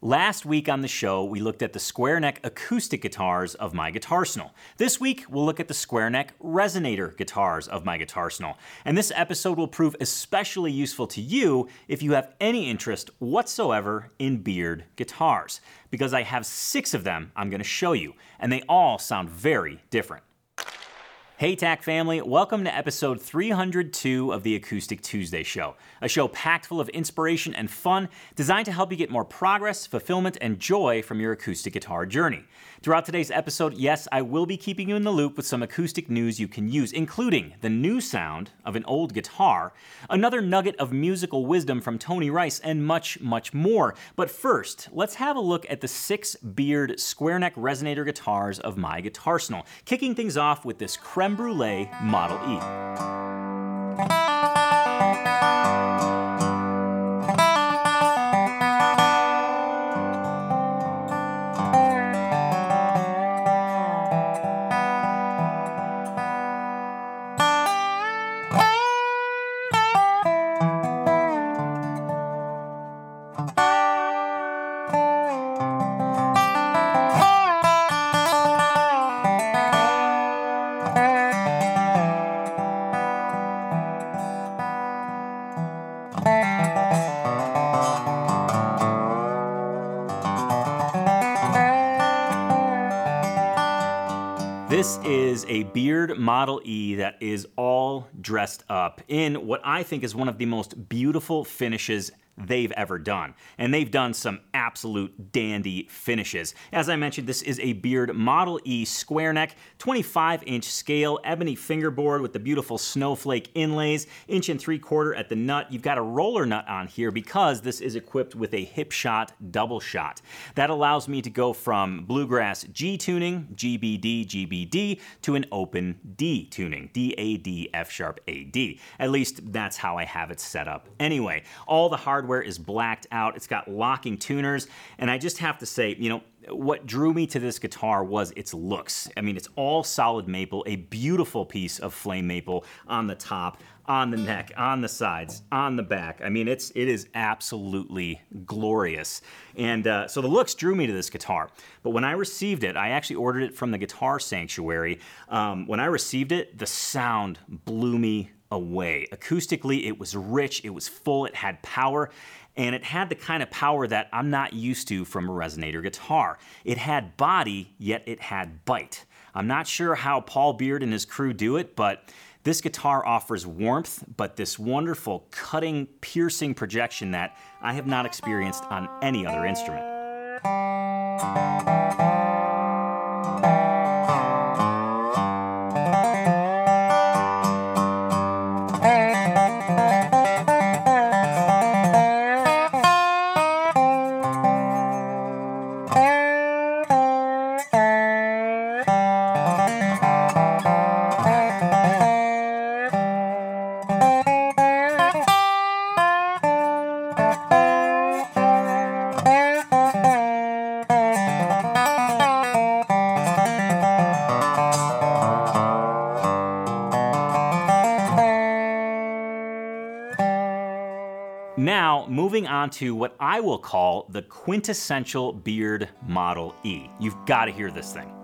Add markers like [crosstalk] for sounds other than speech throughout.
Last week on the show, we looked at the square neck acoustic guitars of my guitar Guitarsenal. This week, we'll look at the square neck resonator guitars of my guitar Guitarsenal. And this episode will prove especially useful to you if you have any interest whatsoever in Beard guitars, because I have six of them I'm going to show you, and they all sound very different. Hey, TAC family, welcome to episode 302 of the Acoustic Tuesday Show, a show packed full of inspiration and fun designed to help you get more progress, fulfillment, and joy from your acoustic guitar journey. Throughout today's episode, yes, I will be keeping you in the loop with some acoustic news you can use, including the new sound of an old guitar, another nugget of musical wisdom from Tony Rice, and much, much more. But first, let's have a look at the six Beard square neck resonator guitars of my Guitarsenal, kicking things off with this creme brulee Model E. This is a Beard Model E that is all dressed up in what I think is one of the most beautiful finishes they've ever done. And they've done some absolute dandy finishes. As I mentioned, this is a Beard Model E square neck, 25 inch scale, ebony fingerboard with the beautiful snowflake inlays, inch and three quarter at the nut. You've got a roller nut on here because this is equipped with a Hipshot double shot. That allows me to go from bluegrass G tuning, GBD, GBD, to an open D tuning, D A D F sharp A D. At least that's how I have it set up. Anyway, all the hardware is blacked out. It's got locking tuners, and I just have to say, you know, what drew me to this guitar was its looks. I mean, it's all solid maple, a beautiful piece of flame maple on the top, on the neck, on the sides, on the back. I mean, it's it is absolutely glorious. And uh, so the looks drew me to this guitar. But when I received it, I actually ordered it from the Guitar Sanctuary. Um, when I received it, the sound blew me away. Acoustically, it was rich, it was full, it had power, and it had the kind of power that I'm not used to from a resonator guitar. It had body, yet it had bite. I'm not sure how Paul Beard and his crew do it, but this guitar offers warmth, but this wonderful, cutting, piercing projection that I have not experienced on any other instrument. To what I will call the quintessential Beard Model E. You've got to hear this thing.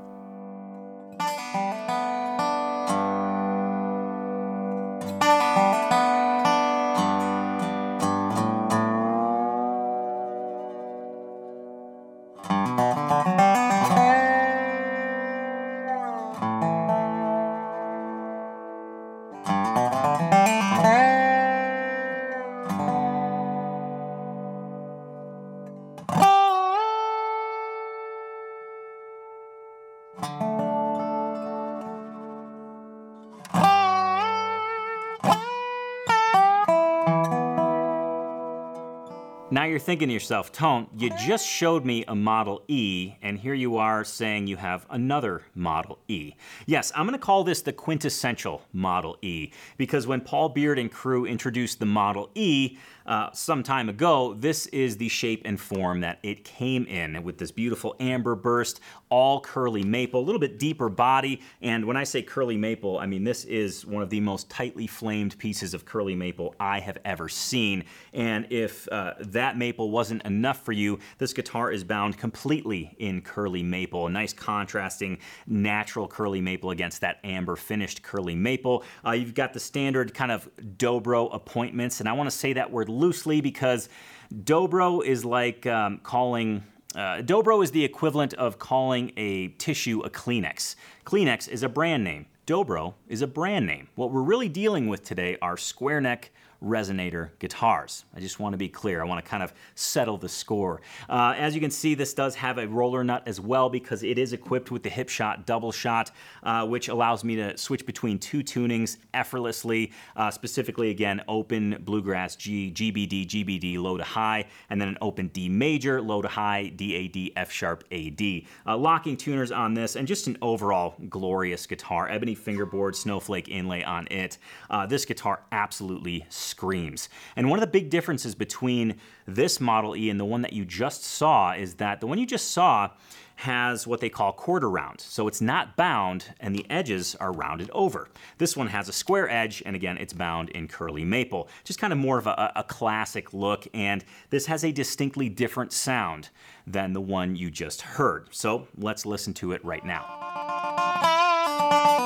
You're thinking to yourself, Tone, you just showed me a Model E, and here you are saying you have another Model E. Yes, I'm going to call this the quintessential Model E, because when Paul Beard and crew introduced the Model E uh, some time ago, this is the shape and form that it came in, with this beautiful amber burst, all curly maple, a little bit deeper body, and when I say curly maple, I mean this is one of the most tightly flamed pieces of curly maple I have ever seen, and if uh, that maple wasn't enough for you, this guitar is bound completely in curly maple. A nice contrasting natural curly maple against that amber finished curly maple. Uh, you've got the standard kind of dobro appointments, and I want to say that word loosely because dobro is like um, calling uh, Dobro is the equivalent of calling a tissue a Kleenex. Kleenex is a brand name. Dobro is a brand name. What we're really dealing with today are square neck resonator guitars. I just want to be clear. I want to kind of settle the score. Uh, as you can see, this does have a roller nut as well because it is equipped with the Hipshot double shot, uh, which allows me to switch between two tunings effortlessly. Uh, specifically, again, open bluegrass G, GBD, GBD, low to high, and then an open D major, low to high, DAD, F sharp, AD. Uh, locking tuners on this, and just an overall glorious guitar. Ebony fingerboard, snowflake inlay on it. Uh, this guitar absolutely screams. And one of the big differences between this Model E and the one that you just saw is that the one you just saw has what they call quarter round. So it's not bound and the edges are rounded over. This one has a square edge and again, it's bound in curly maple. Just kind of more of a, a classic look and this has a distinctly different sound than the one you just heard. So let's listen to it right now.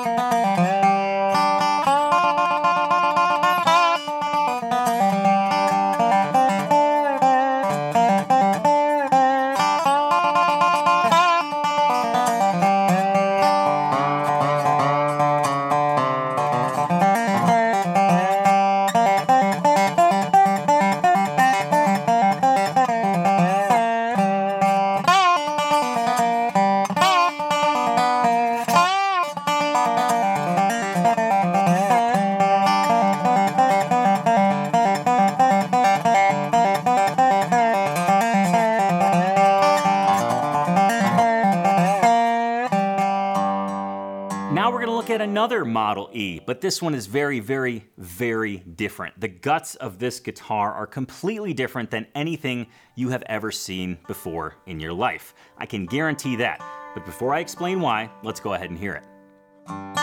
Now another Model E, but this one is very, very, very different. The guts of this guitar are completely different than anything you have ever seen before in your life. I can guarantee that. But before I explain why, let's go ahead and hear it.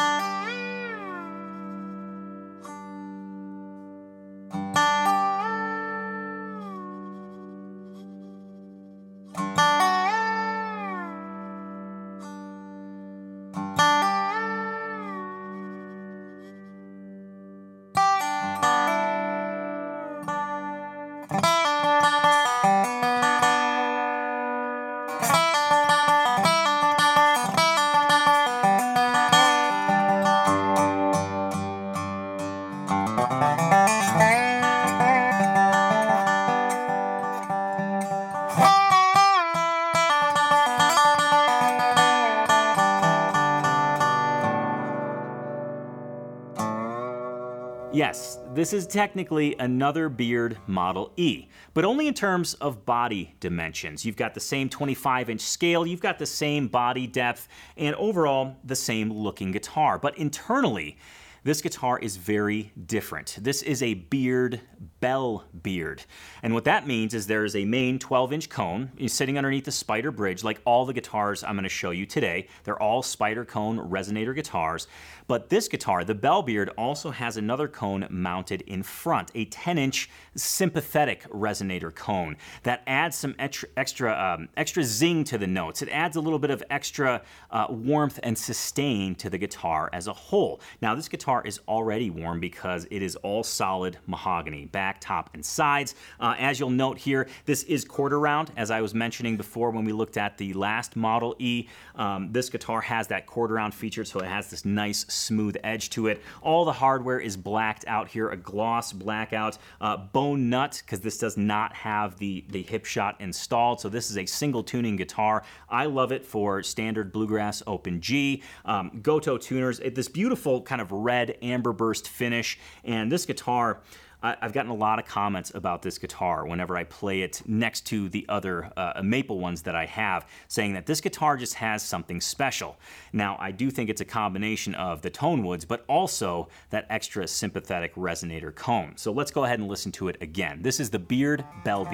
This is technically another Beard Model E, but only in terms of body dimensions. You've got the same 25 inch scale, you've got the same body depth, and overall the same looking guitar. But internally, this guitar is very different. This is a beard bell beard. And what that means is there is a main 12 inch cone sitting underneath the spider bridge like all the guitars I'm gonna show you today. They're all spider cone resonator guitars. But this guitar, the bell beard, also has another cone mounted in front, a 10 inch sympathetic resonator cone that adds some extra, extra, um, extra zing to the notes. It adds a little bit of extra uh, warmth and sustain to the guitar as a whole. Now this guitar is already warm because it is all solid mahogany, back, top, and sides. Uh, as you'll note here, this is quarter round, as I was mentioning before when we looked at the last Model E. Um, this guitar has that quarter round feature, so it has this nice smooth edge to it. All the hardware is blacked out here, a gloss blackout, uh, bone nut, because this does not have the, the Hipshot installed, so this is a single tuning guitar. I love it for standard bluegrass open G. Um, Gotoh tuners, it, this beautiful kind of red amber burst finish. And this guitar, I've gotten a lot of comments about this guitar whenever I play it next to the other uh, maple ones that I have, saying that this guitar just has something special. Now, I do think it's a combination of the tone woods, but also that extra sympathetic resonator cone. So let's go ahead and listen to it again. This is the Beard Bell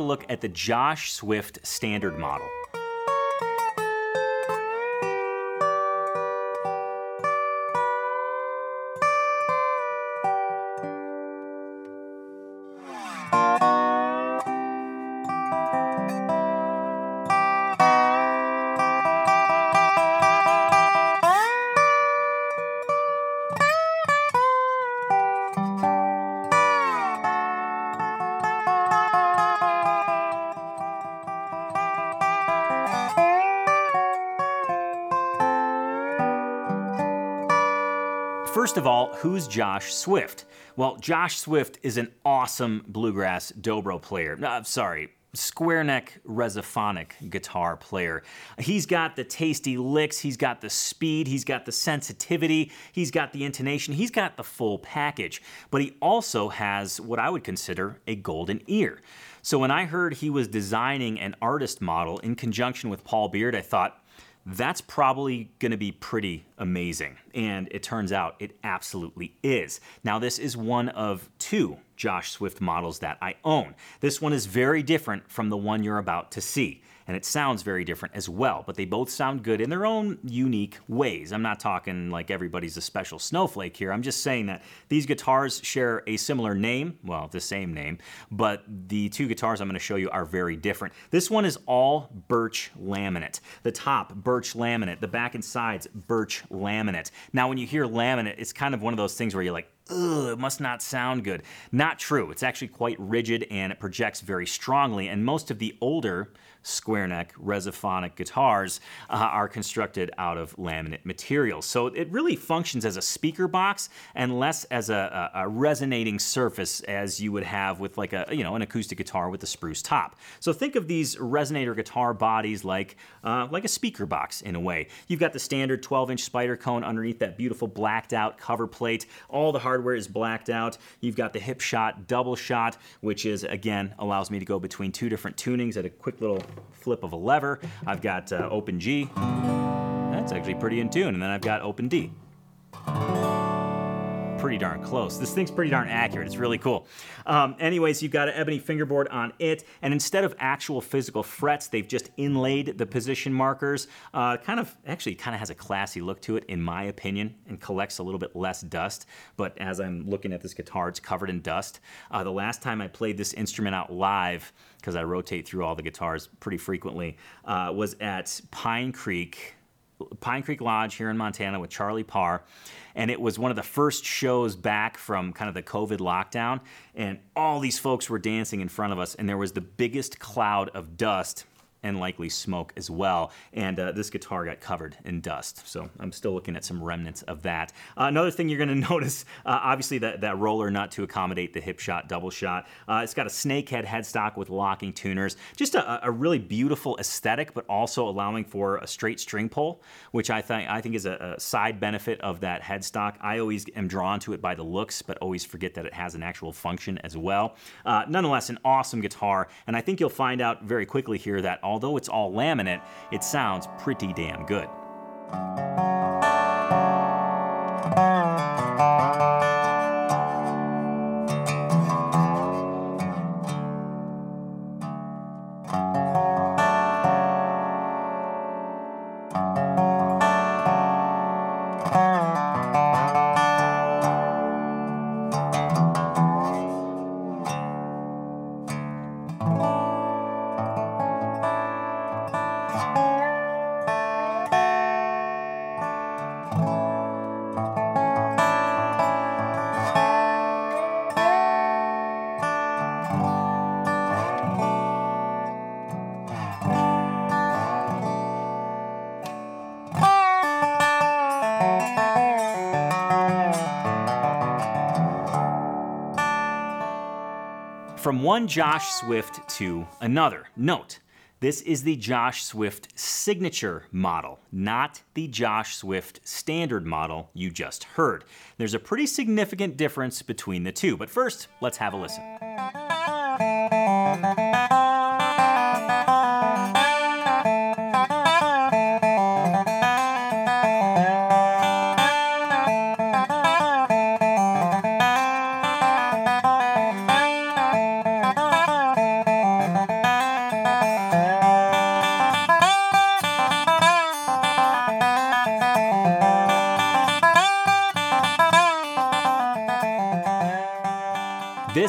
a look at the Josh Swift standard model. Who's Josh Swift? Well, Josh Swift is an awesome bluegrass dobro player. Uh, sorry, square neck resophonic guitar player. He's got the tasty licks, he's got the speed, he's got the sensitivity, he's got the intonation, he's got the full package. But he also has what I would consider a golden ear. So when I heard he was designing an artist model in conjunction with Paul Beard, I thought, that's probably going to be pretty amazing. And it turns out it absolutely is. Now, this is one of two Josh Swift models that I own. This one is very different from the one you're about to see and it sounds very different as well, but they both sound good in their own unique ways. I'm not talking like everybody's a special snowflake here. I'm just saying that these guitars share a similar name, well, the same name, but the two guitars I'm going to show you are very different. This one is all birch laminate. The top, birch laminate. The back and sides, birch laminate. Now, when you hear laminate, it's kind of one of those things where you're like, ugh, it must not sound good. Not true. It's actually quite rigid and it projects very strongly, and most of the older square neck resophonic guitars uh, are constructed out of laminate materials. So it really functions as a speaker box and less as a, a, a, resonating surface as you would have with like a you know an acoustic guitar with a spruce top. So think of these resonator guitar bodies like uh, like a speaker box in a way. You've got the standard 12-inch spider cone underneath that beautiful blacked out cover plate. All the hardware is blacked out. You've got the Hipshot double shot, which is again allows me to go between two different tunings at a quick little flip of a lever. I've got uh, open G. That's actually pretty in tune. And then I've got open D pretty darn close. This thing's pretty darn accurate. It's really cool. Um, anyways, you've got an ebony fingerboard on it, and instead of actual physical frets, they've just inlaid the position markers. Uh, kind of, actually, kind of has a classy look to it, in my opinion, and collects a little bit less dust. But as I'm looking at this guitar, it's covered in dust. Uh, the last time I played this instrument out live, because I rotate through all the guitars pretty frequently, uh, was at Pine Creek Pine Creek Lodge here in Montana with Charlie Parr. And it was one of the first shows back from kind of the COVID lockdown. And all these folks were dancing in front of us, and there was the biggest cloud of dust and likely smoke as well. And uh, this guitar got covered in dust. So I'm still looking at some remnants of that. Uh, another thing you're going [laughs] to notice, uh, obviously, that, that roller nut to accommodate the Hipshot, double shot. Uh, it's got a snakehead headstock with locking tuners. Just a, a, really beautiful aesthetic, but also allowing for a straight string pull, which I think I think is a, a side benefit of that headstock. I always am drawn to it by the looks, but always forget that it has an actual function as well. Uh, nonetheless, an awesome guitar, and I think you'll find out very quickly here that although it's all laminate, it sounds pretty damn good. From one Josh Swift to another. Note, this is the Josh Swift signature model, not the Josh Swift standard model you just heard. There's a pretty significant difference between the two, but first, let's have a listen.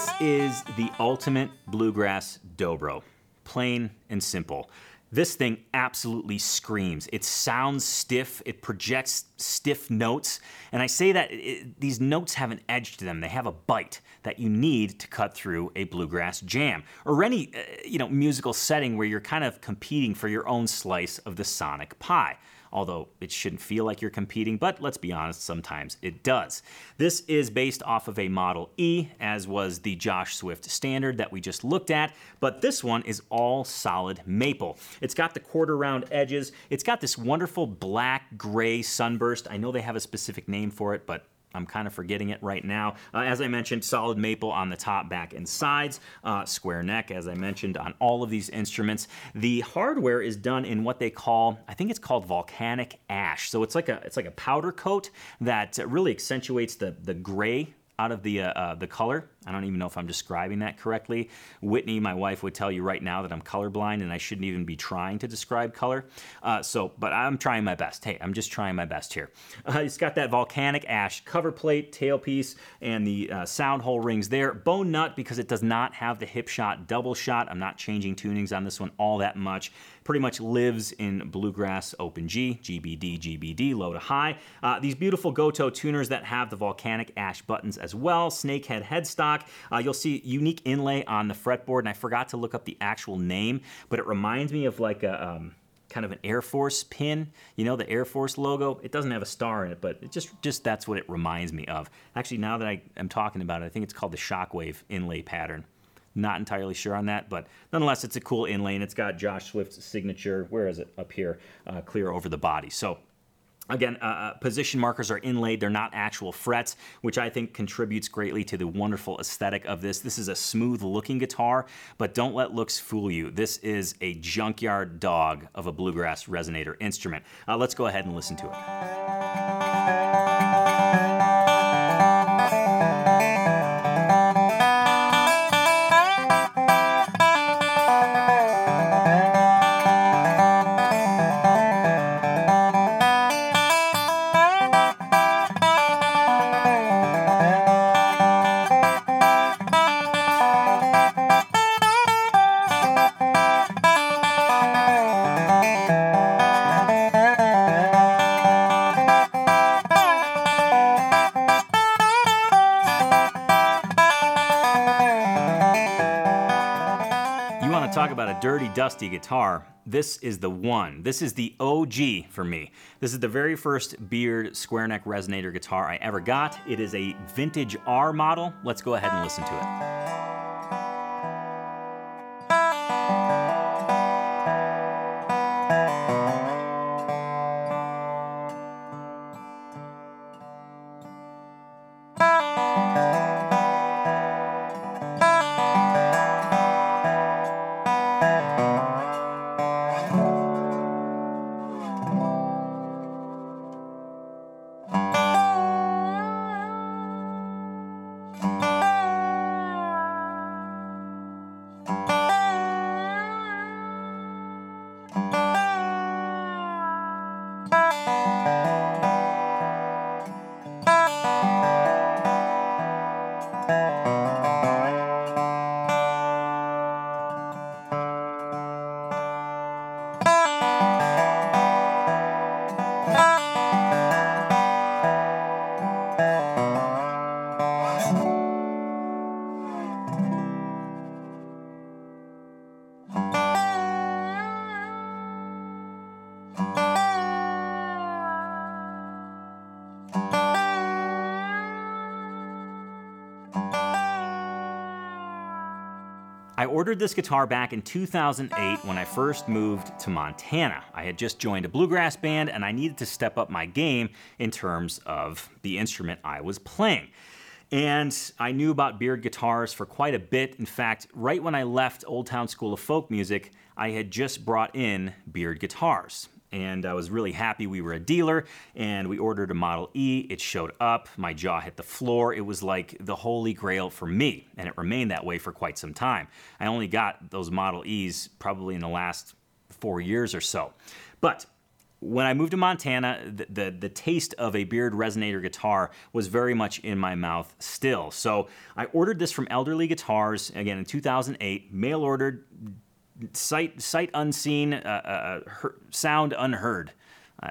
This is the ultimate bluegrass dobro, plain and simple. This thing absolutely screams. It sounds stiff, it projects stiff notes, and I say that it, these notes have an edge to them. They have a bite that you need to cut through a bluegrass jam or any, uh, you know, musical setting where you're kind of competing for your own slice of the sonic pie although it shouldn't feel like you're competing, but let's be honest, sometimes it does. This is based off of a Model E, as was the Josh Swift standard that we just looked at, but this one is all solid maple. It's got the quarter round edges, it's got this wonderful black gray sunburst. I know they have a specific name for it, but I'm kind of forgetting it right now. Uh, as I mentioned, solid maple on the top, back, and sides. Uh, square neck, as I mentioned, on all of these instruments. The hardware is done in what they call, I think it's called volcanic ash. So it's like a it's like a powder coat that really accentuates the the gray out of the uh, uh, the color. I don't even know if I'm describing that correctly. Whitney, my wife, would tell you right now that I'm colorblind and I shouldn't even be trying to describe color. Uh, so, but I'm trying my best. Hey, I'm just trying my best here. Uh, it's got that volcanic ash cover plate, tailpiece, and the uh, sound hole rings there. Bone nut because it does not have the Hipshot double shot. I'm not changing tunings on this one all that much pretty much lives in bluegrass open G, GBD, GBD, low to high. Uh, these beautiful Gotoh tuners that have the volcanic ash buttons as well, snakehead headstock. Uh, you'll see unique inlay on the fretboard, and I forgot to look up the actual name, but it reminds me of like a. Um, kind of an Air Force pin, you know, the Air Force logo. It doesn't have a star in it, but it just just that's what it reminds me of. Actually, now that I am talking about it, I think it's called the Shockwave inlay pattern. Not entirely sure on that, but nonetheless, it's a cool inlay, and it's got Josh Swift's signature. Where is it? Up here, uh, clear over the body. So Again, uh, uh, position markers are inlaid. They're not actual frets, which I think contributes greatly to the wonderful aesthetic of this. This is a smooth looking guitar, but don't let looks fool you. This is a junkyard dog of a bluegrass resonator instrument. Uh, let's go ahead and listen to it. Dirty, dusty guitar, this is the one. This is the OG for me. This is the very first Beard square neck resonator guitar I ever got. It is a vintage R model. Let's go ahead and listen to it. I ordered this guitar back in 2008 when I first moved to Montana. I had just joined a bluegrass band and I needed to step up my game in terms of the instrument I was playing. And I knew about Beard guitars for quite a bit. In fact, right when I left Old Town School of Folk Music, I had just brought in Beard guitars and I was really happy we were a dealer and we ordered a Model E. It showed up, my jaw hit the floor. It was like the holy grail for me, and it remained that way for quite some time. I only got those Model E's probably in the last four years or so. But when I moved to Montana, the, the, the taste of a Beard resonator guitar was very much in my mouth still. So I ordered this from Elderly Guitars again in 2008, mail ordered, sight sight unseen, uh, uh, sound unheard.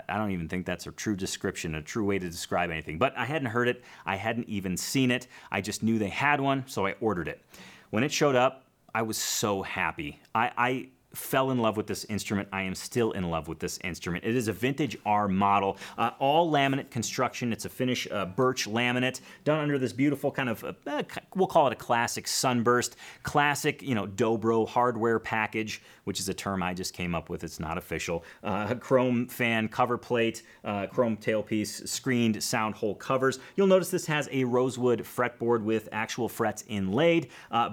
I don't even think that's a true description, a true way to describe anything. But I hadn't heard it, I hadn't even seen it. I just knew they had one, so I ordered it. When it showed up, I was so happy. I, I fell in love with this instrument. I am still in love with this instrument. It is a vintage R model, uh, all laminate construction. It's a Finnish uh, birch laminate done under this beautiful kind of, uh, uh we'll call it a classic sunburst, classic, you know, Dobro hardware package, which is a term I just came up with. It's not official. Uh, chrome fan cover plate, uh, chrome tailpiece, screened sound hole covers. You'll notice this has a rosewood fretboard with actual frets inlaid,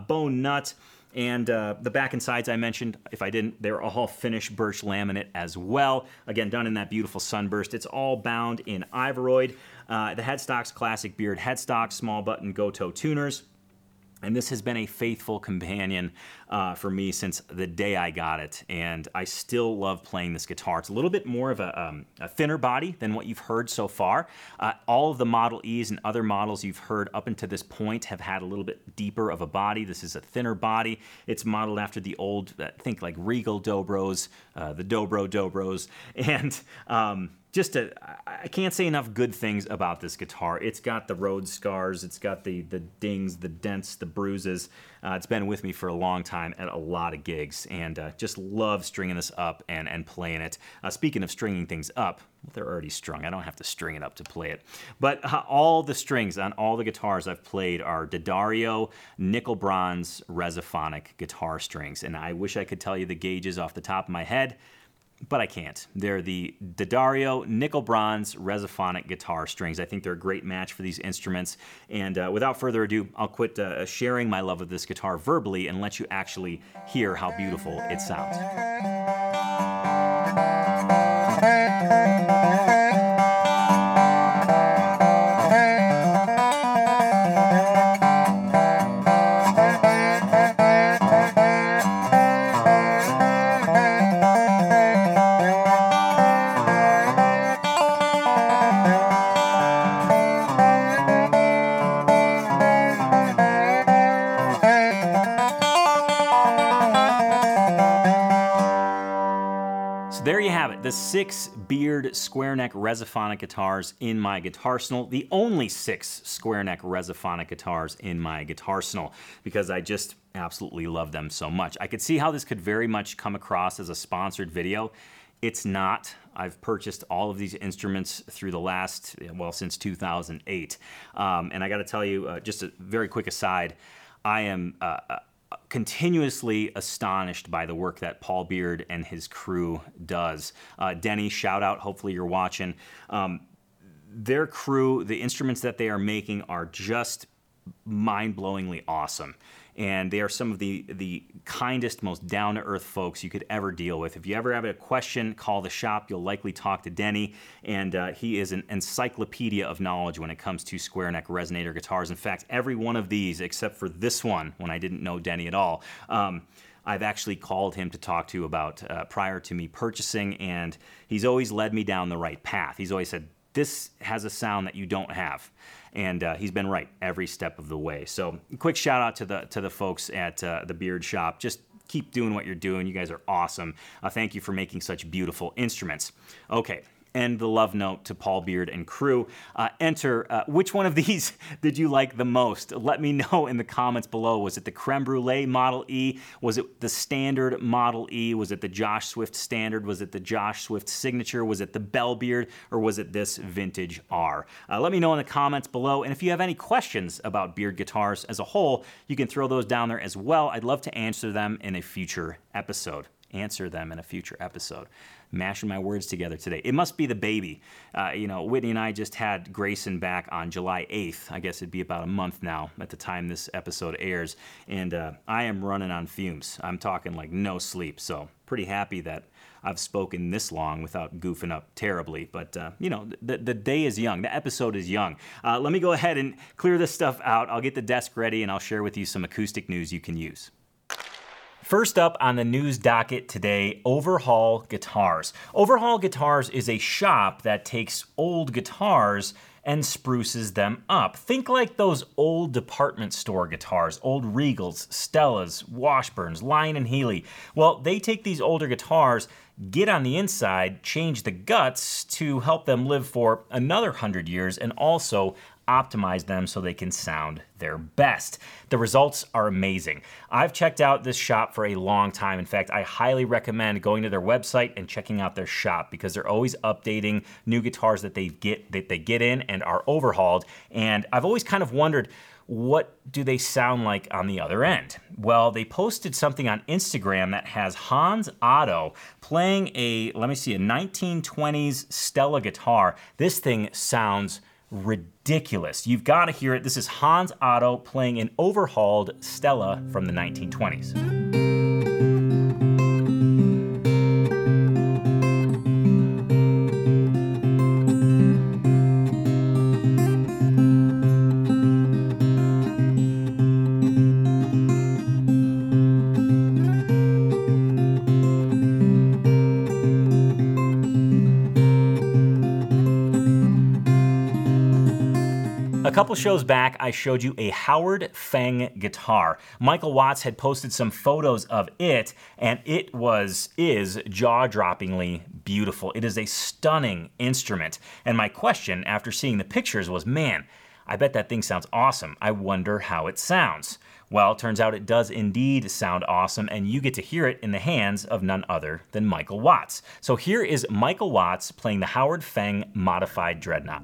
bone nut. And uh, the back and sides I mentioned, if I didn't, they're all finished birch laminate as well. Again, done in that beautiful sunburst. It's all bound in Ivoroid. Uh, the headstocks, classic beard headstock, small button Gotoh tuners. And this has been a faithful companion uh, for me since the day I got it. And I still love playing this guitar. It's a little bit more of a, um, a thinner body than what you've heard so far. Uh, all of the Model E's and other models you've heard up until this point have had a little bit deeper of a body. This is a thinner body. It's modeled after the old, I uh, think like Regal Dobros, uh, the Dobro Dobros. [laughs] And um, just a, I can't say enough good things about this guitar. It's got the road scars, it's got the the dings, the dents, the bruises. Uh, it's been with me for a long time at a lot of gigs, and uh, just love stringing this up and and playing it. Uh, speaking of stringing things up, well, they're already strung. I don't have to string it up to play it. But uh, all the strings on all the guitars I've played are D'Addario nickel bronze Resophonic guitar strings, and I wish I could tell you the gauges off the top of my head but I can't. They're the D'Addario nickel bronze Resophonic guitar strings. I think they're a great match for these instruments. And uh, without further ado, I'll quit uh, sharing my love of this guitar verbally and let you actually hear how beautiful it sounds. Six Beard square neck Resophonic guitars in my guitar arsenal, the only six square neck Resophonic guitars in my guitar arsenal, because I just absolutely love them so much. I could see how this could very much come across as a sponsored video. It's not. I've purchased all of these instruments through the last, well, since 2008. Um, and I got to tell you, uh, just a very quick aside, I am uh, uh continuously astonished by the work that Paul Beard and his crew does. Uh, Denny, shout out. Hopefully you're watching. Um, their crew, the instruments that they are making are just mind-blowingly awesome and they are some of the the kindest, most down to earth folks you could ever deal with. If you ever have a question, call the shop. You'll likely talk to Denny, and uh, he is an encyclopedia of knowledge when it comes to square neck resonator guitars. In fact, every one of these, except for this one, when I didn't know Denny at all. Um, I've actually called him to talk to about uh, prior to me purchasing, and he's always led me down the right path. He's always said, This has a sound that you don't have and uh, he's been right every step of the way. So, quick shout out to the to the folks at uh, the Beard Shop. Just keep doing what you're doing. You guys are awesome. Uh, thank you for making such beautiful instruments. Okay, and the love note to Paul Beard and crew. Uh, enter uh, which one of these [laughs] did you like the most? Let me know in the comments below. Was it the Creme Brulee Model E? Was it the Standard Model E? Was it the Josh Swift Standard? Was it the Josh Swift Signature? Was it the Bell Beard? Or was it this Vintage R? Uh, let me know in the comments below. And if you have any questions about beard guitars as a whole, you can throw those down there as well. I'd love to answer them in a future episode. Answer them in a future episode mashing my words together today. It must be the baby. Uh, you know, Whitney and I just had Grayson back on July 8th. I guess it'd be about a month now at the time this episode airs. And uh, I am running on fumes. I'm talking like no sleep. So, pretty happy that I've spoken this long without goofing up terribly. But, uh, you know, the, the day is young. The episode is young. Uh, let me go ahead and clear this stuff out. I'll get the desk ready and I'll share with you some acoustic news you can use. First up on the news docket today Overhaul Guitars. Overhaul Guitars is a shop that takes old guitars and spruces them up. Think like those old department store guitars, old Regals, Stellas, Washburns, Lyon and Healy. Well, they take these older guitars, get on the inside, change the guts to help them live for another 100 years and also optimize them so they can sound their best. The results are amazing. I've checked out this shop for a long time. In fact, I highly recommend going to their website and checking out their shop because they're always updating new guitars that they get that they get in and are overhauled. And I've always kind of wondered what do they sound like on the other end? Well, they posted something on Instagram that has Hans Otto playing a, let me see, a 1920s Stella guitar. This thing sounds ridiculous. You've got to hear it. This is Hans Otto playing an overhauled Stella from the 1920s. Shows back, I showed you a Howard Feng guitar. Michael Watts had posted some photos of it, and it was, is jaw-droppingly beautiful. It is a stunning instrument. And my question after seeing the pictures was, man, I bet that thing sounds awesome. I wonder how it sounds. Well, turns out it does indeed sound awesome, and you get to hear it in the hands of none other than Michael Watts. So here is Michael Watts playing the Howard Feng Modified Dreadnought.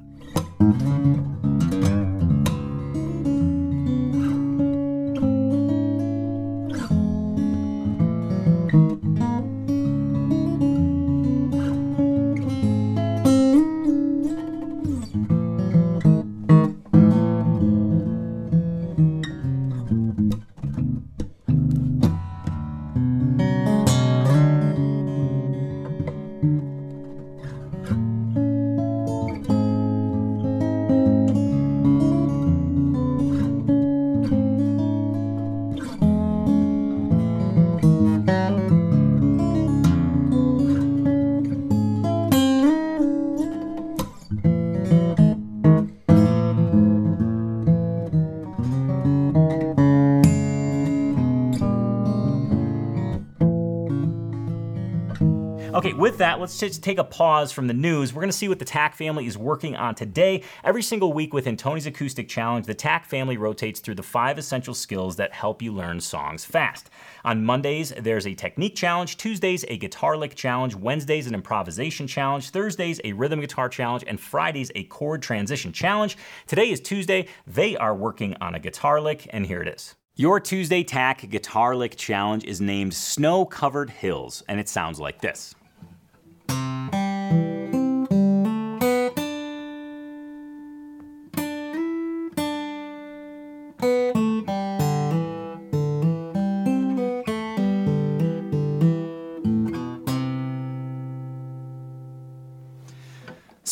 Okay, with that, let's just take a pause from the news. We're gonna see what the TAC family is working on today. Every single week within Tony's Acoustic Challenge, the TAC family rotates through the five essential skills that help you learn songs fast. On Mondays, there's a technique challenge, Tuesdays, a guitar lick challenge, Wednesdays, an improvisation challenge, Thursdays, a rhythm guitar challenge, and Fridays, a chord transition challenge. Today is Tuesday. They are working on a guitar lick, and here it is. Your Tuesday TAC Guitar Lick Challenge is named Snow Covered Hills, and it sounds like this.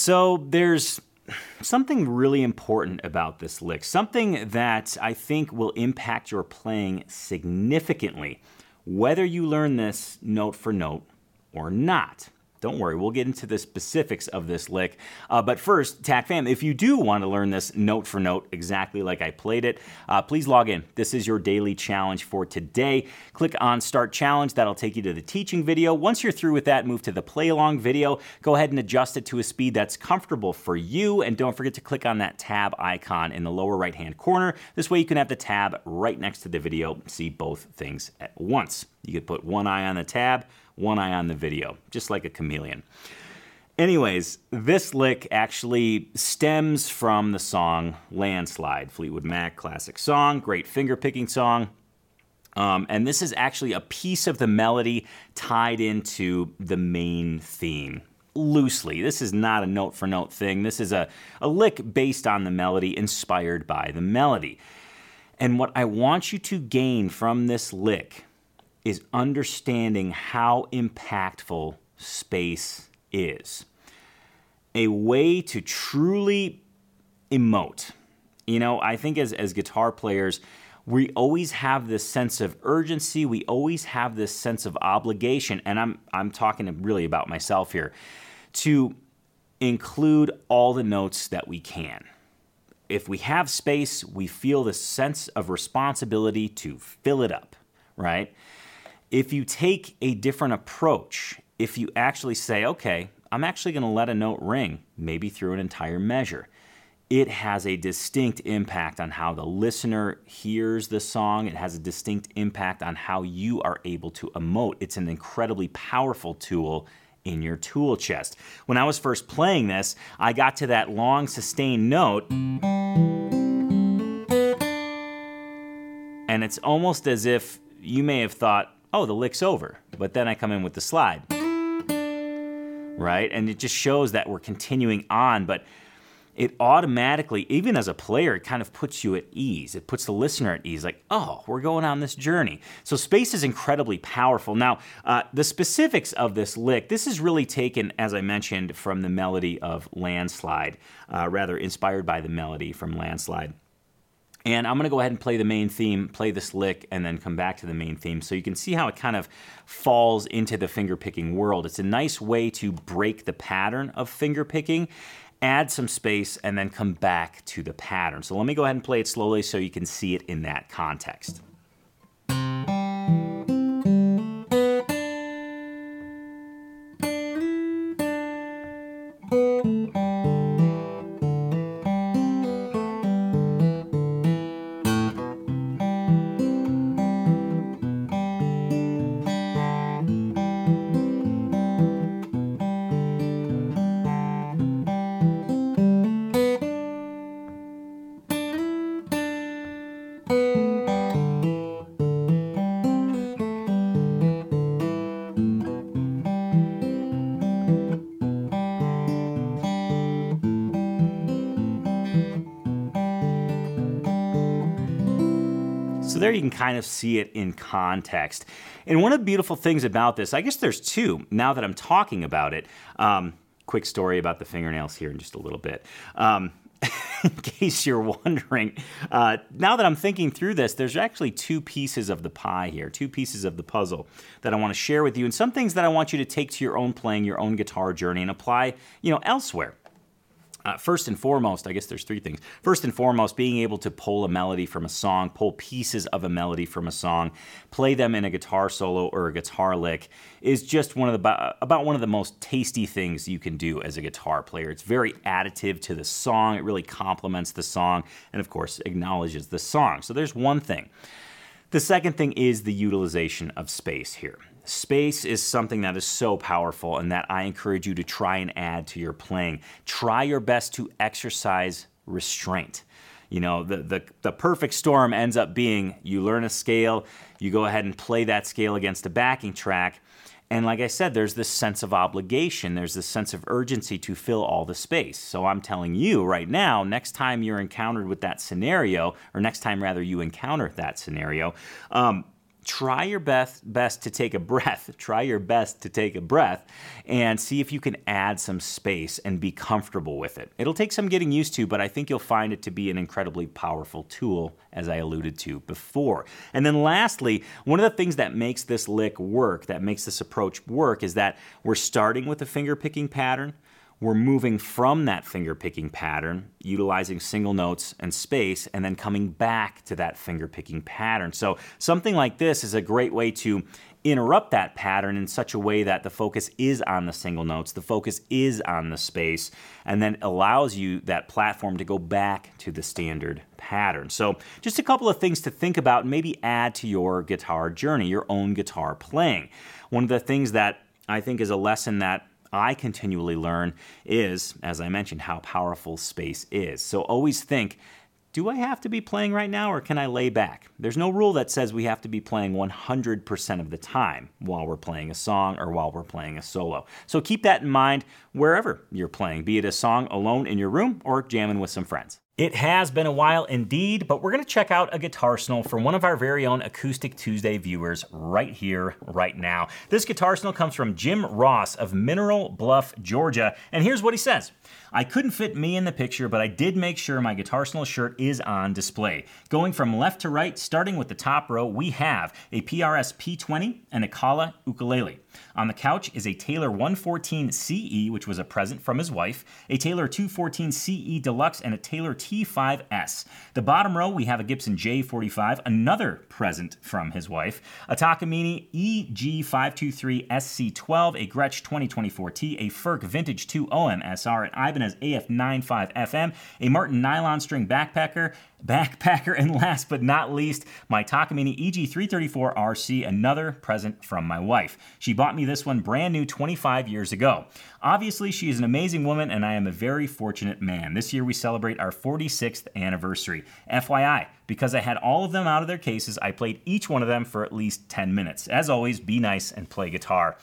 So there's something really important about this lick, something that I think will impact your playing significantly, whether you learn this note for note or not. Don't worry, we'll get into the specifics of this lick. Uh, but first, TAC fam, if you do want to learn this note for note exactly like I played it, uh, please log in. This is your daily challenge for today. Click on Start Challenge. That'll take you to the teaching video. Once you're through with that, move to the play along video. Go ahead and adjust it to a speed that's comfortable for you. And don't forget to click on that tab icon in the lower right hand corner. This way you can have the tab right next to the video, see both things at once. You could put one eye on the tab, one eye on the video, just like a chameleon. Anyways, this lick actually stems from the song Landslide, Fleetwood Mac classic song, great finger picking song. Um, and this is actually a piece of the melody tied into the main theme. Loosely. This is not a note for note thing. This is a, a lick based on the melody, inspired by the melody. And what I want you to gain from this lick is understanding how impactful space is. A way to truly emote. You know, I think as, as guitar players, we always have this sense of urgency. We always have this sense of obligation. And I'm, I'm talking really about myself here to include all the notes that we can. If we have space, we feel the sense of responsibility to fill it up, right? If you take a different approach, if you actually say, okay, I'm actually going to let a note ring, maybe through an entire measure, it has a distinct impact on how the listener hears the song. It has a distinct impact on how you are able to emote. It's an incredibly powerful tool in your tool chest. When I was first playing this, I got to that long sustained note. And it's almost as if you may have thought, oh, the lick's over. But then I come in with the slide. Right? And it just shows that we're continuing on. But it automatically, even as a player, it kind of puts you at ease. It puts the listener at ease, like, oh, we're going on this journey. So space is incredibly powerful. Now, uh, the specifics of this lick, this is really taken, as I mentioned, from the melody of Landslide, uh, rather inspired by the melody from Landslide. And I'm going to go ahead and play the main theme, play this lick, and then come back to the main theme so you can see how it kind of falls into the fingerpicking world. It's a nice way to break the pattern of fingerpicking add some space, and then come back to the pattern. So let me go ahead and play it slowly so you can see it in that context. There you can kind of see it in context. And one of the beautiful things about this, I guess there's two now that I'm talking about it. Um, quick story about the fingernails here in just a little bit. Um, [laughs] in case you're wondering, uh, now that I'm thinking through this, there's actually two pieces of the pie here, two pieces of the puzzle that I want to share with you, and some things that I want you to take to your own playing, your own guitar journey, and apply, you know, elsewhere. Uh, first and foremost, I guess there's three things. First and foremost, being able to pull a melody from a song, pull pieces of a melody from a song, play them in a guitar solo or a guitar lick is just one of the about one of the most tasty things you can do as a guitar player. It's very additive to the song. It really complements the song and of course acknowledges the song. So there's one thing. The second thing is the utilization of space here. Space is something that is so powerful and that I encourage you to try and add to your playing. Try your best to exercise restraint. You know, the, the, the perfect storm ends up being you learn a scale, you go ahead and play that scale against a backing track, and like I said, there's this sense of obligation, there's this sense of urgency to fill all the space. So I'm telling you right now, next time you're encountered with that scenario, or next time rather you encounter that scenario, um, try your best best to take a breath [laughs] try your best to take a breath and see if you can add some space and be comfortable with it. It'll take some getting used to but i think you'll find it to be an incredibly powerful tool as i alluded to before. And then lastly one of the things that makes this lick work that makes this approach work is that we're starting with a finger picking pattern we're moving from that finger picking pattern, utilizing single notes and space, and then coming back to that finger picking pattern. So, something like this is a great way to interrupt that pattern in such a way that the focus is on the single notes, the focus is on the space, and then allows you that platform to go back to the standard pattern. So, just a couple of things to think about and maybe add to your guitar journey, your own guitar playing. One of the things that I think is a lesson that I continually learn is, as I mentioned, how powerful space is. So always think, do I have to be playing right now or can I lay back? There's no rule that says we have to be playing 100% of the time while we're playing a song or while we're playing a solo. So keep that in mind wherever you're playing, be it a song alone in your room or jamming with some friends. It has been a while indeed, but we're going to check out a guitar Guitarsenal from one of our very own Acoustic Tuesday viewers right here, right now. This guitar Guitarsenal comes from Jim Ross of Mineral Bluff, Georgia, and here's what he says. I couldn't fit me in the picture, but I did make sure my Guitar Guitarsenal shirt is on display. Going from left to right, starting with the top row, we have a PRS P20 and a Kala ukulele. On the couch is a Taylor 114 CE, which was a present from his wife, a Taylor 214 CE Deluxe, and a Taylor T5S. The bottom row, we have a Gibson J45, another present from his wife, a Takamine EG523 SC12, a Gretsch 2024T, a Furch Vintage 2 OMSR, an Ibanez AF95 FM, a Martin nylon string backpacker, backpacker, and last but not least, my Takamine EG334 RC, another present from my wife. She bought me this one brand new 25 years ago. Obviously, she is an amazing woman, and I am a very fortunate man. This year we celebrate our 46th anniversary. FYI, because I had all of them out of their cases, I played each one of them for at least 10 minutes. As always, be nice and play guitar.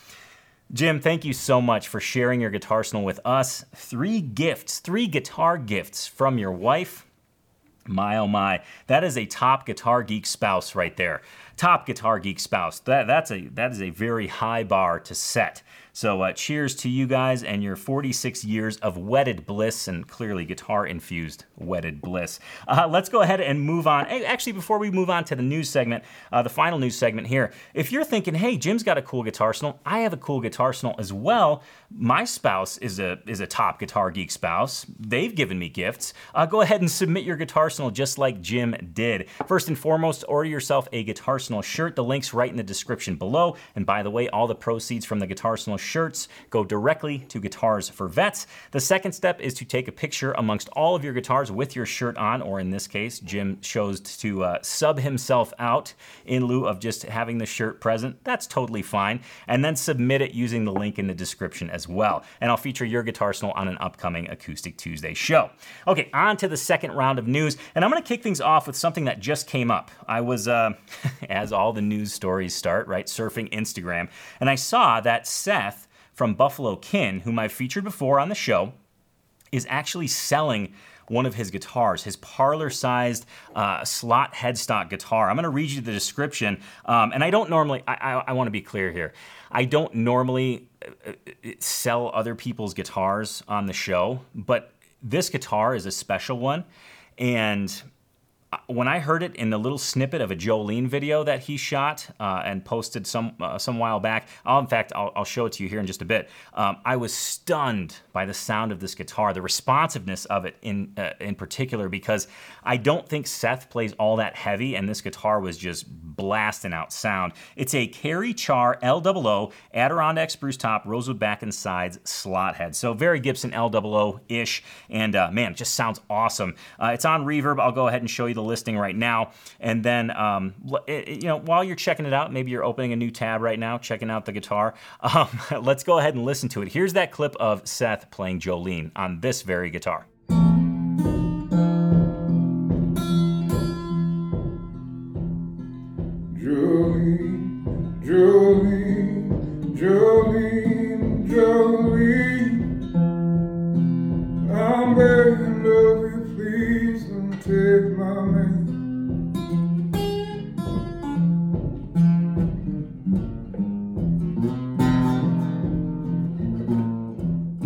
Jim, thank you so much for sharing your Guitarsenal with us. Three gifts, three guitar gifts from your wife. My oh my, that is a top guitar geek spouse right there. Top guitar geek spouse. That, that's a that is a very high bar to set. So, uh, cheers to you guys and your 46 years of wedded bliss and clearly guitar infused wedded bliss. Uh, let's go ahead and move on. Actually, before we move on to the news segment, uh, the final news segment here, if you're thinking, hey, Jim's got a cool Guitarsenal, I have a cool Guitarsenal as well. My spouse is a is a top guitar geek spouse. They've given me gifts. Uh, go ahead and submit your Guitarsenal just like Jim did. First and foremost, order yourself a Guitarsenal shirt. The link's right in the description below. And by the way, all the proceeds from the Guitarsenal shirts go directly to Guitars for Vets. The second step is to take a picture amongst all of your guitars with your shirt on, or in this case, Jim chose to uh, sub himself out in lieu of just having the shirt present. That's totally fine. And then submit it using the link in the description as well. And I'll feature your Guitarsenal on an upcoming Acoustic Tuesday show. Okay, on to the second round of news. And I'm going to kick things off with something that just came up. I was, uh, [laughs] as all the news stories start, right, surfing Instagram, and I saw that Seth from Buffalo Kin, whom I've featured before on the show, is actually selling one of his guitars, his parlor sized uh, slot headstock guitar. I'm to read you the description. Um, and I don't normally, I, I, I want to be clear here. I don't normally uh, uh, sell other people's guitars on the show, but this guitar is a special one. And when I heard it in the little snippet of a Jolene video that he shot uh, and posted some uh, some while back, I'll, in fact, I'll, I'll, show it to you here in just a bit. Um, I was stunned by the sound of this guitar, the responsiveness of it in uh, in particular, because I don't think Seth plays all that heavy, and this guitar was just blasting out sound. It's a Kerry Char L-00 Adirondack spruce top, rosewood back and sides slot head. So very Gibson L-00 ish, and uh, man, it just sounds awesome. Uh, it's on Reverb. I'll go ahead and show you the listing right now. And then, um, you know, while you're checking it out, maybe you're opening a new tab right now, checking out the guitar. [laughs] Um, let's go ahead and listen to it. Here's that clip of Seth playing Jolene on this very guitar. Jolene, Jolene,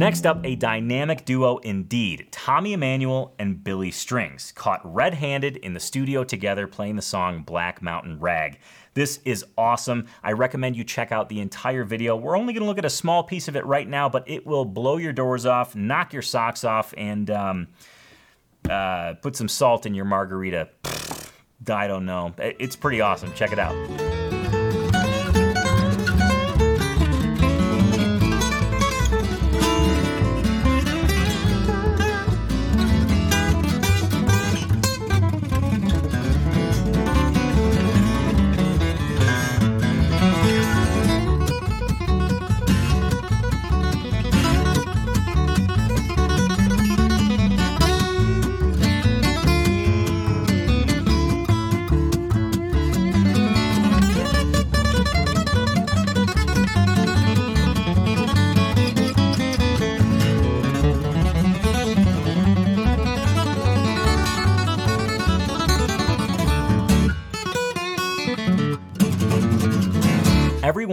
Next up, a dynamic duo indeed. Tommy Emmanuel and Billy Strings, caught red handed in the studio together playing the song Black Mountain Rag. This is awesome. I recommend you check out the entire video. We're only going to look at a small piece of it right now, but it will blow your doors off, knock your socks off, and um, uh, put some salt in your margarita. I don't know. It's pretty awesome. Check it out.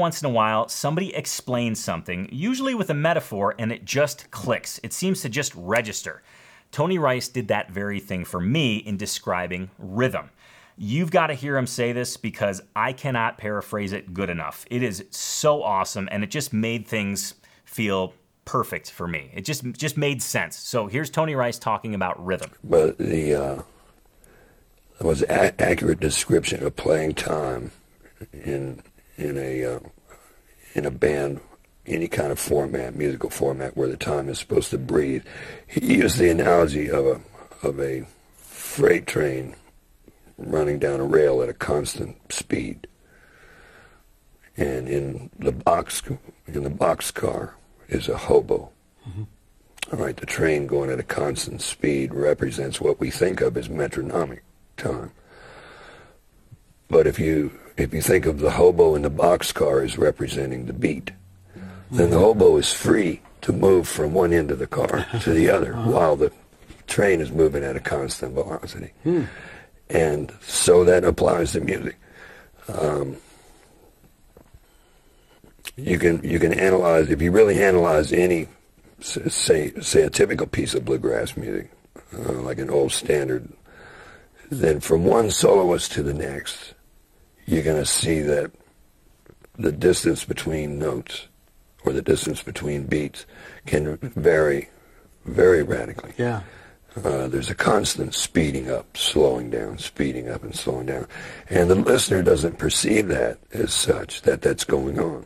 Once in a while, somebody explains something, usually with a metaphor, and it just clicks. It seems to just register. Tony Rice did that very thing for me in describing rhythm. You've got to hear him say this because I cannot paraphrase it good enough. It is so awesome and it just made things feel perfect for me. It just just made sense. So here's Tony Rice talking about rhythm. But the uh, a- accurate description of playing time in in a uh, in a band, any kind of format, musical format, where the time is supposed to breathe. He used the analogy of a of a freight train running down a rail at a constant speed. And in the box in the box car is a hobo. Mm-hmm. All right, the train going at a constant speed represents what we think of as metronomic time. But if you if you think of the hobo in the boxcar as representing the beat, then the hobo is free to move from one end of the car [laughs] to the other while the train is moving at a constant velocity. Hmm. And so that applies to music. Um, you can you can analyze if you really analyze any say say a typical piece of bluegrass music, uh, like an old standard, then from one soloist to the next, you're going to see that the distance between notes or the distance between beats can vary very radically. Yeah. Uh, there's a constant speeding up, slowing down, speeding up and slowing down. And the listener doesn't perceive that as such, that that's going on.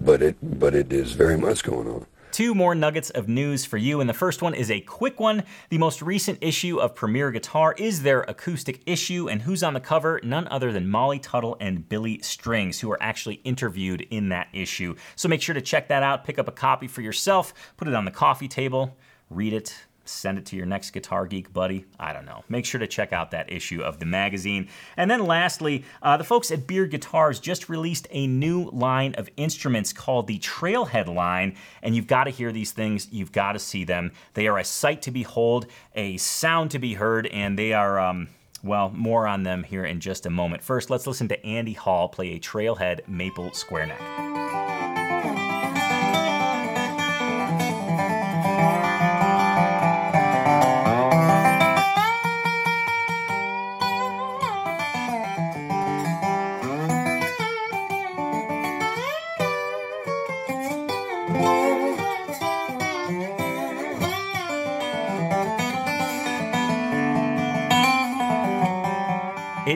But it, but it is very much going on. Two more nuggets of news for you, and the first one is a quick one. The most recent issue of Premier Guitar is their acoustic issue, and who's on the cover? None other than Molly Tuttle and Billy Strings, who are actually interviewed in that issue. So make sure to check that out, pick up a copy for yourself, put it on the coffee table, read it, send it to your next Guitar Geek buddy. I don't know. Make sure to check out that issue of the magazine. And then lastly, uh, the folks at Beard Guitars just released a new line of instruments called the Trailhead line. And you've got to hear these things, you've got to see them. They are a sight to behold, a sound to be heard, and they are. Um, well, more on them here in just a moment. First, let's listen to Andy Hall play a Trailhead Maple Square Neck.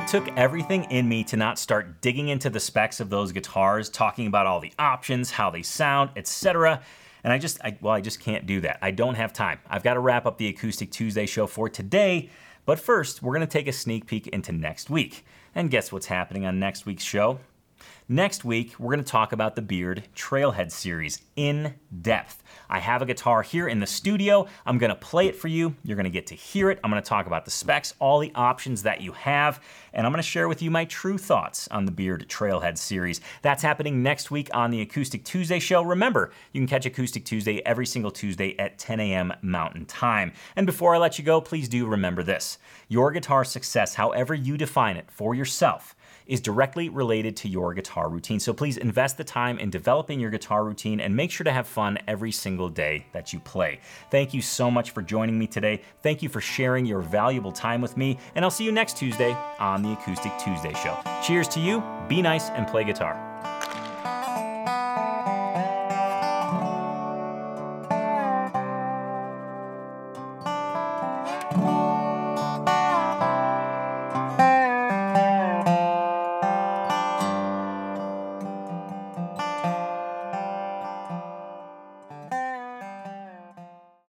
It took everything in me to not start digging into the specs of those guitars, talking about all the options, how they sound, etc. And I just, I, well, I just can't do that. I don't have time. I've got to wrap up the Acoustic Tuesday show for today. But first, we're going to take a sneak peek into next week. And guess what's happening on next week's show? Next week, we're going to talk about the Beard Trailhead series in depth. I have a guitar here in the studio. I'm going to play it for you. You're going to get to hear it. I'm going to talk about the specs, all the options that you have, and I'm going to share with you my true thoughts on the Beard Trailhead series. That's happening next week on the Acoustic Tuesday show. Remember, you can catch Acoustic Tuesday every single Tuesday at 10 a.m. Mountain Time. And before I let you go, please do remember this your guitar success, however you define it for yourself, is directly related to your guitar routine. So please invest the time in developing your guitar routine and make sure to have fun every single day that you play. Thank you so much for joining me today. Thank you for sharing your valuable time with me, and I'll see you next Tuesday on the Acoustic Tuesday Show. Cheers to you, be nice, and play guitar.